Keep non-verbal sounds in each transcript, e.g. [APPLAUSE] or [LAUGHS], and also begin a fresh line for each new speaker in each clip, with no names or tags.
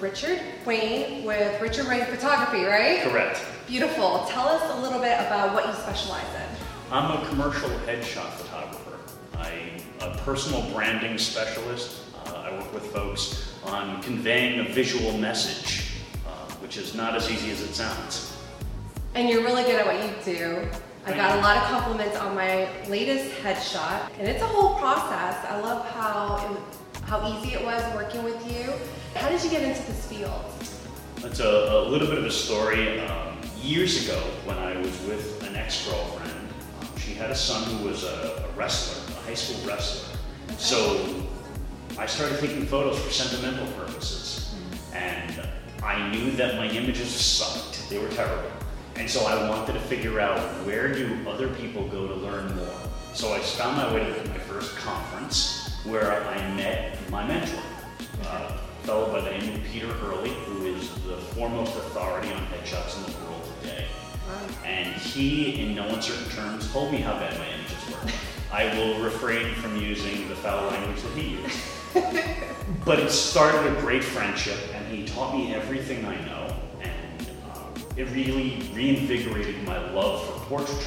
Richard Waine with Richard Waine Photography, right?
Correct.
Beautiful. Tell us a little bit about what you specialize in.
I'm a commercial headshot photographer. I'm a personal branding specialist. Uh, I work with folks on conveying a visual message, uh, which is not as easy as it sounds.
And you're really good at what you do. I got a lot of compliments on my latest headshot, and it's a whole process. I love how it, how easy it was working with you. How did you get into this field?
It's a, a little bit of a story. Um, years ago, when I was with an ex-girlfriend, um, she had a son who was a, a wrestler, a high school wrestler. So I started taking photos for sentimental purposes, and I knew that my images sucked. They were terrible. And so I wanted to figure out where do other people go to learn more. So I found my way to my first conference where I met my mentor, uh, a fellow by the name of Peter Hurley, who is the foremost authority on headshots in the world today. And he, in no uncertain terms, told me how bad my images were. I will refrain from using the foul language that he used. [LAUGHS] but it started a great friendship, and he taught me everything I know and um, it really reinvigorated my love for portraiture.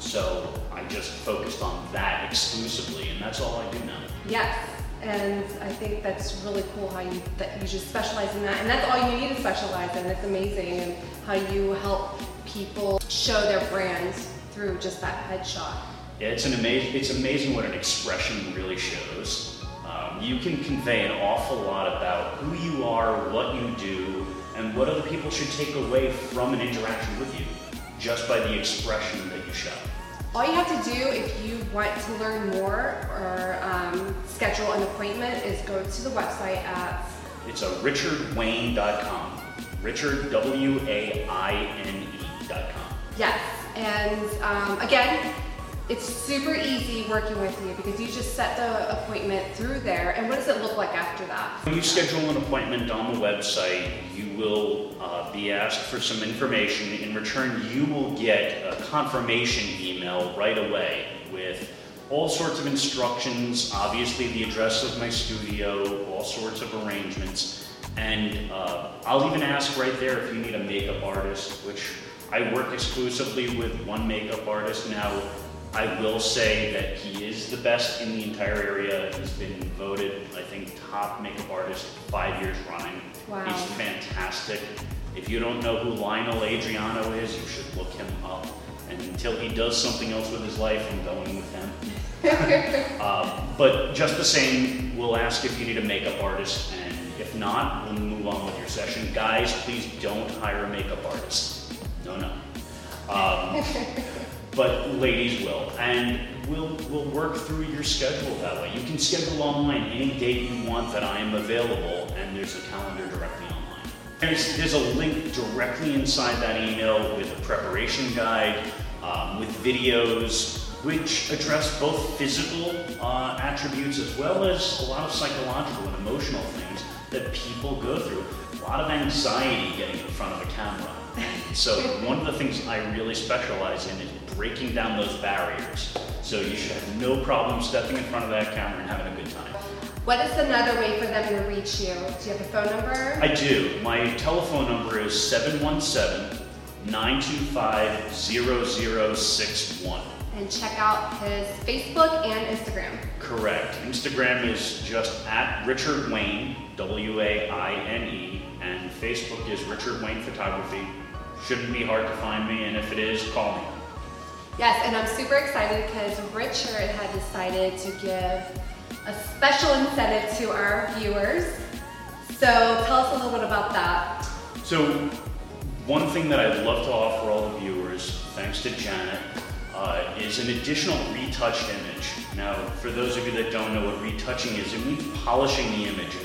So Just focused on that exclusively, and that's all I do now.
Yes, and I think that's really cool how you that you just specialize in that, and that's all you need to specialize in. It's amazing, and how you help people show their brands through just that headshot.
Yeah, it's an amazing. It's amazing what an expression really shows. Um, you can convey an awful lot about who you are, what you do, and what other people should take away from an interaction with you just by the expression that you show.
All you have to do if you want to learn more or um, schedule an appointment is go to the website at
it's a richardwaine.com. Richard W A I N E.com.
Yes, and um, again, it's super easy working with you because you just set the appointment through there. And what does it look like after that?
When you schedule an appointment on the website, you will uh, be asked for some information. In return, you will get a confirmation email right away with all sorts of instructions, obviously the address of my studio, all sorts of arrangements. And uh, I'll even ask right there if you need a makeup artist, which I work exclusively with one makeup artist now. I will say that he is the best in the entire area. He's been voted, I think, top makeup artist five years running.
Wow.
He's fantastic. If you don't know who Lionel Adriano is, you should look him up. And until he does something else with his life, I'm going with him. [LAUGHS] uh, but just the same, we'll ask if you need a makeup artist, and if not, we'll move on with your session. Guys, please don't hire a makeup artist. No, no. Um, [LAUGHS] but ladies will. And we'll, we'll work through your schedule that way. You can schedule online any date you want that I am available, and there's a calendar directly online. There's, there's a link directly inside that email with a preparation guide, um, with videos, which address both physical uh, attributes as well as a lot of psychological and emotional things that people go through. A lot of anxiety getting in front of a camera. So one of the things I really specialize in is breaking down those barriers. So you should have no problem stepping in front of that camera and having a good time.
What is another way for them to reach you? Do you have a phone number?
I do. My telephone number is 717 925 0061.
And check out his Facebook and Instagram.
Correct. Instagram is just at Richard Waine, W A I N E, and Facebook is Richard Waine Photography. Shouldn't be hard to find me, and if it is, call me.
Yes, and I'm super excited because Richard had decided to give a special incentive to our viewers. So tell us a little bit about that.
So one thing that I'd love to offer all the viewers, thanks to Janet, uh, is an additional retouched image. Now, for those of you that don't know what retouching is, it means polishing the image.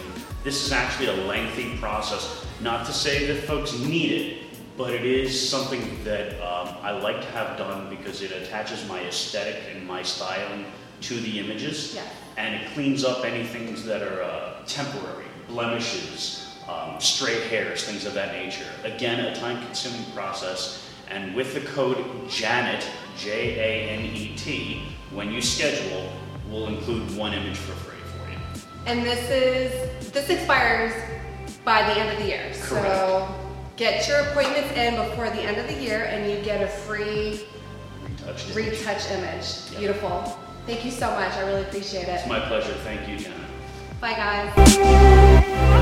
This is actually a lengthy process. Not to say that folks need it, but it is something that um, I like to have done because it attaches my aesthetic and my styling to the images.
Yeah.
And it cleans up any things that are uh, temporary, blemishes, um, stray hairs, things of that nature. Again, a time consuming process. And with the code JANET, J A N E T, when you schedule, we'll include one image for free for you.
And this is, this expires by the end of the year. So
Correct.
Get your appointments in before the end of the year and you get a free
Retouched image.
retouch image.
Yep.
Beautiful. Thank you so much. I really appreciate it.
It's my pleasure. Thank you, Jenna.
Bye guys.